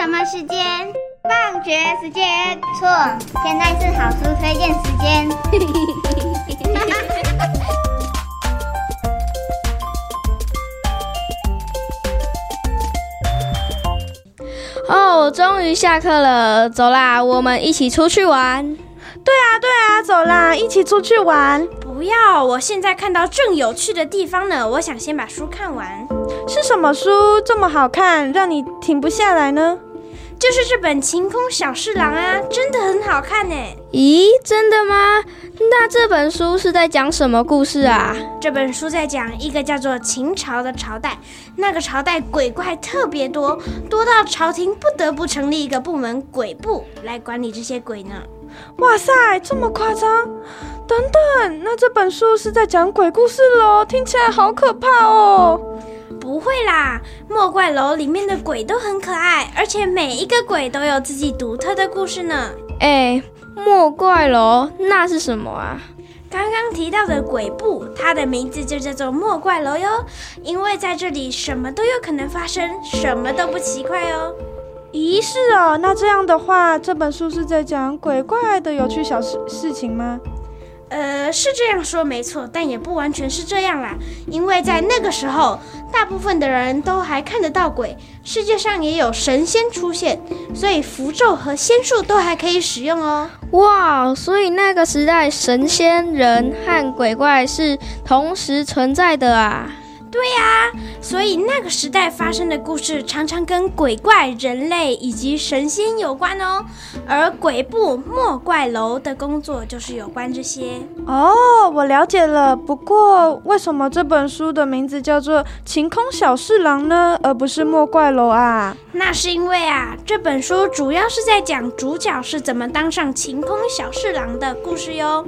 什么时间？放学时间。错，现在是好书推荐时间。哦，终于下课了，走啦，我们一起出去玩。对啊，对啊，走啦，一起出去玩。不要，我现在看到正有趣的地方呢，我想先把书看完。是什么书这么好看，让你停不下来呢？就是这本《晴空小侍郎》啊，真的很好看呢。咦，真的吗？那这本书是在讲什么故事啊？这本书在讲一个叫做秦朝的朝代，那个朝代鬼怪特别多，多到朝廷不得不成立一个部门——鬼部来管理这些鬼呢。哇塞，这么夸张？等等，那这本书是在讲鬼故事喽？听起来好可怕哦。莫怪楼里面的鬼都很可爱，而且每一个鬼都有自己独特的故事呢。哎，莫怪楼那是什么啊？刚刚提到的鬼部，它的名字就叫做莫怪楼哟，因为在这里什么都有可能发生，什么都不奇怪哦。咦，是哦，那这样的话，这本书是在讲鬼怪的有趣小事事情吗？呃，是这样说没错，但也不完全是这样啦。因为在那个时候，大部分的人都还看得到鬼，世界上也有神仙出现，所以符咒和仙术都还可以使用哦。哇，所以那个时代，神仙人和鬼怪是同时存在的啊。对呀、啊，所以那个时代发生的故事常常跟鬼怪、人类以及神仙有关哦。而鬼部莫怪楼的工作就是有关这些哦。我了解了，不过为什么这本书的名字叫做《晴空小侍郎》呢，而不是莫怪楼啊？那是因为啊，这本书主要是在讲主角是怎么当上晴空小侍郎的故事哟。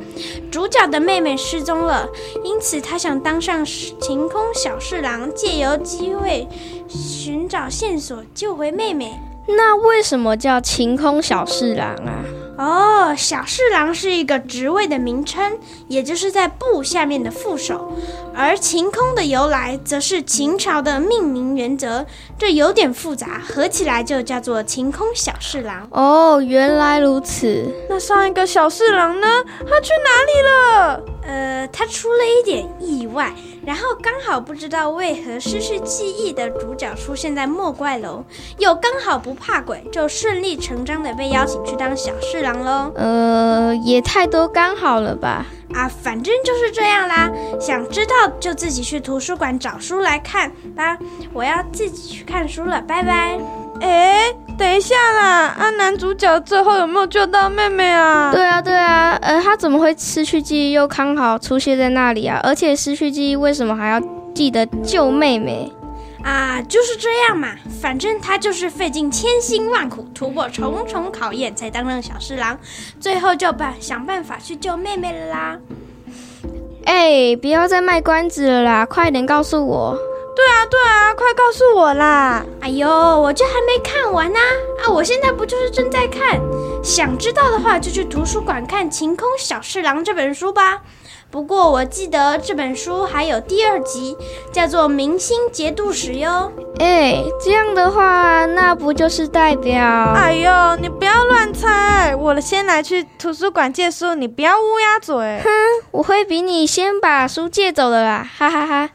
主角的妹妹失踪了，因此他想当上晴空小。小侍郎借由机会寻找线索救回妹妹。那为什么叫晴空小侍郎啊？哦，小侍郎是一个职位的名称，也就是在部下面的副手。而晴空的由来，则是秦朝的命名原则，这有点复杂，合起来就叫做晴空小侍郎。哦，原来如此。那上一个小侍郎呢？他去哪里了？呃，他出了一点意外，然后刚好不知道为何失去记忆的主角出现在莫怪楼，又刚好不怕鬼，就顺理成章的被邀请去当小侍郎喽。呃，也太多刚好了吧？啊，反正就是这样啦。想知道就自己去图书馆找书来看吧。我要自己去看书了，拜拜。哎，等一下啦！啊，男主角最后有没有救到妹妹啊？对啊，对啊，呃，他怎么会失去记忆又刚好出现在那里啊？而且失去记忆为什么还要记得救妹妹？啊，就是这样嘛。反正他就是费尽千辛万苦，突破重重考验，才当上小侍郎，最后就办想办法去救妹妹了啦。哎，不要再卖关子了啦，快点告诉我。对啊，对啊，快告诉我啦！哎呦，我这还没看完呢。啊，啊，我现在不就是正在看？想知道的话，就去图书馆看《晴空小侍郎》这本书吧。不过我记得这本书还有第二集，叫做《明星节度使》哟。哎，这样的话，那不就是代表……哎呦，你不要乱猜！我先来去图书馆借书，你不要乌鸦嘴。哼，我会比你先把书借走的啦，哈哈哈。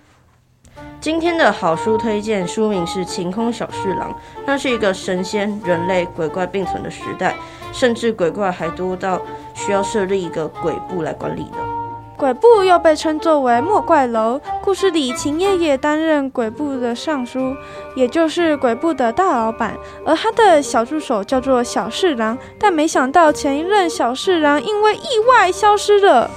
今天的好书推荐书名是《晴空小侍郎》，那是一个神仙、人类、鬼怪并存的时代，甚至鬼怪还多到需要设立一个鬼部来管理呢。鬼部又被称作为莫怪楼。故事里，秦爷爷担任鬼部的尚书，也就是鬼部的大老板，而他的小助手叫做小侍郎。但没想到前一任小侍郎因为意外消失了。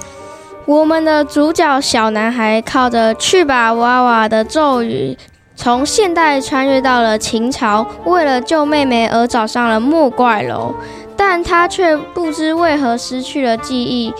我们的主角小男孩靠着“去吧，娃娃”的咒语，从现代穿越到了秦朝，为了救妹妹而找上了莫怪楼，但他却不知为何失去了记忆。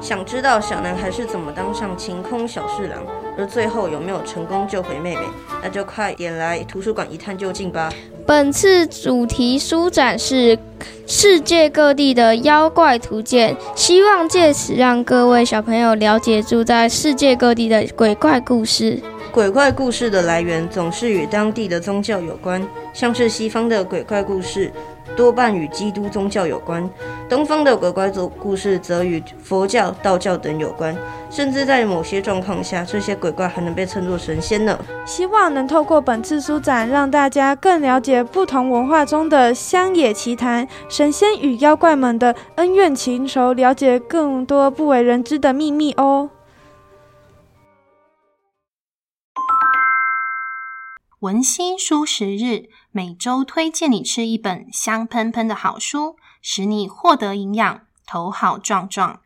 想知道小男孩是怎么当上晴空小侍郎，而最后有没有成功救回妹妹？那就快点来图书馆一探究竟吧。本次主题书展是世界各地的妖怪图鉴，希望借此让各位小朋友了解住在世界各地的鬼怪故事。鬼怪故事的来源总是与当地的宗教有关，像是西方的鬼怪故事。多半与基督宗教有关，东方的鬼怪故事则与佛教、道教等有关，甚至在某些状况下，这些鬼怪还能被称作神仙呢。希望能透过本次书展，让大家更了解不同文化中的乡野奇谈、神仙与妖怪们的恩怨情仇，了解更多不为人知的秘密哦。文心书十日，每周推荐你吃一本香喷喷的好书，使你获得营养，头好壮壮。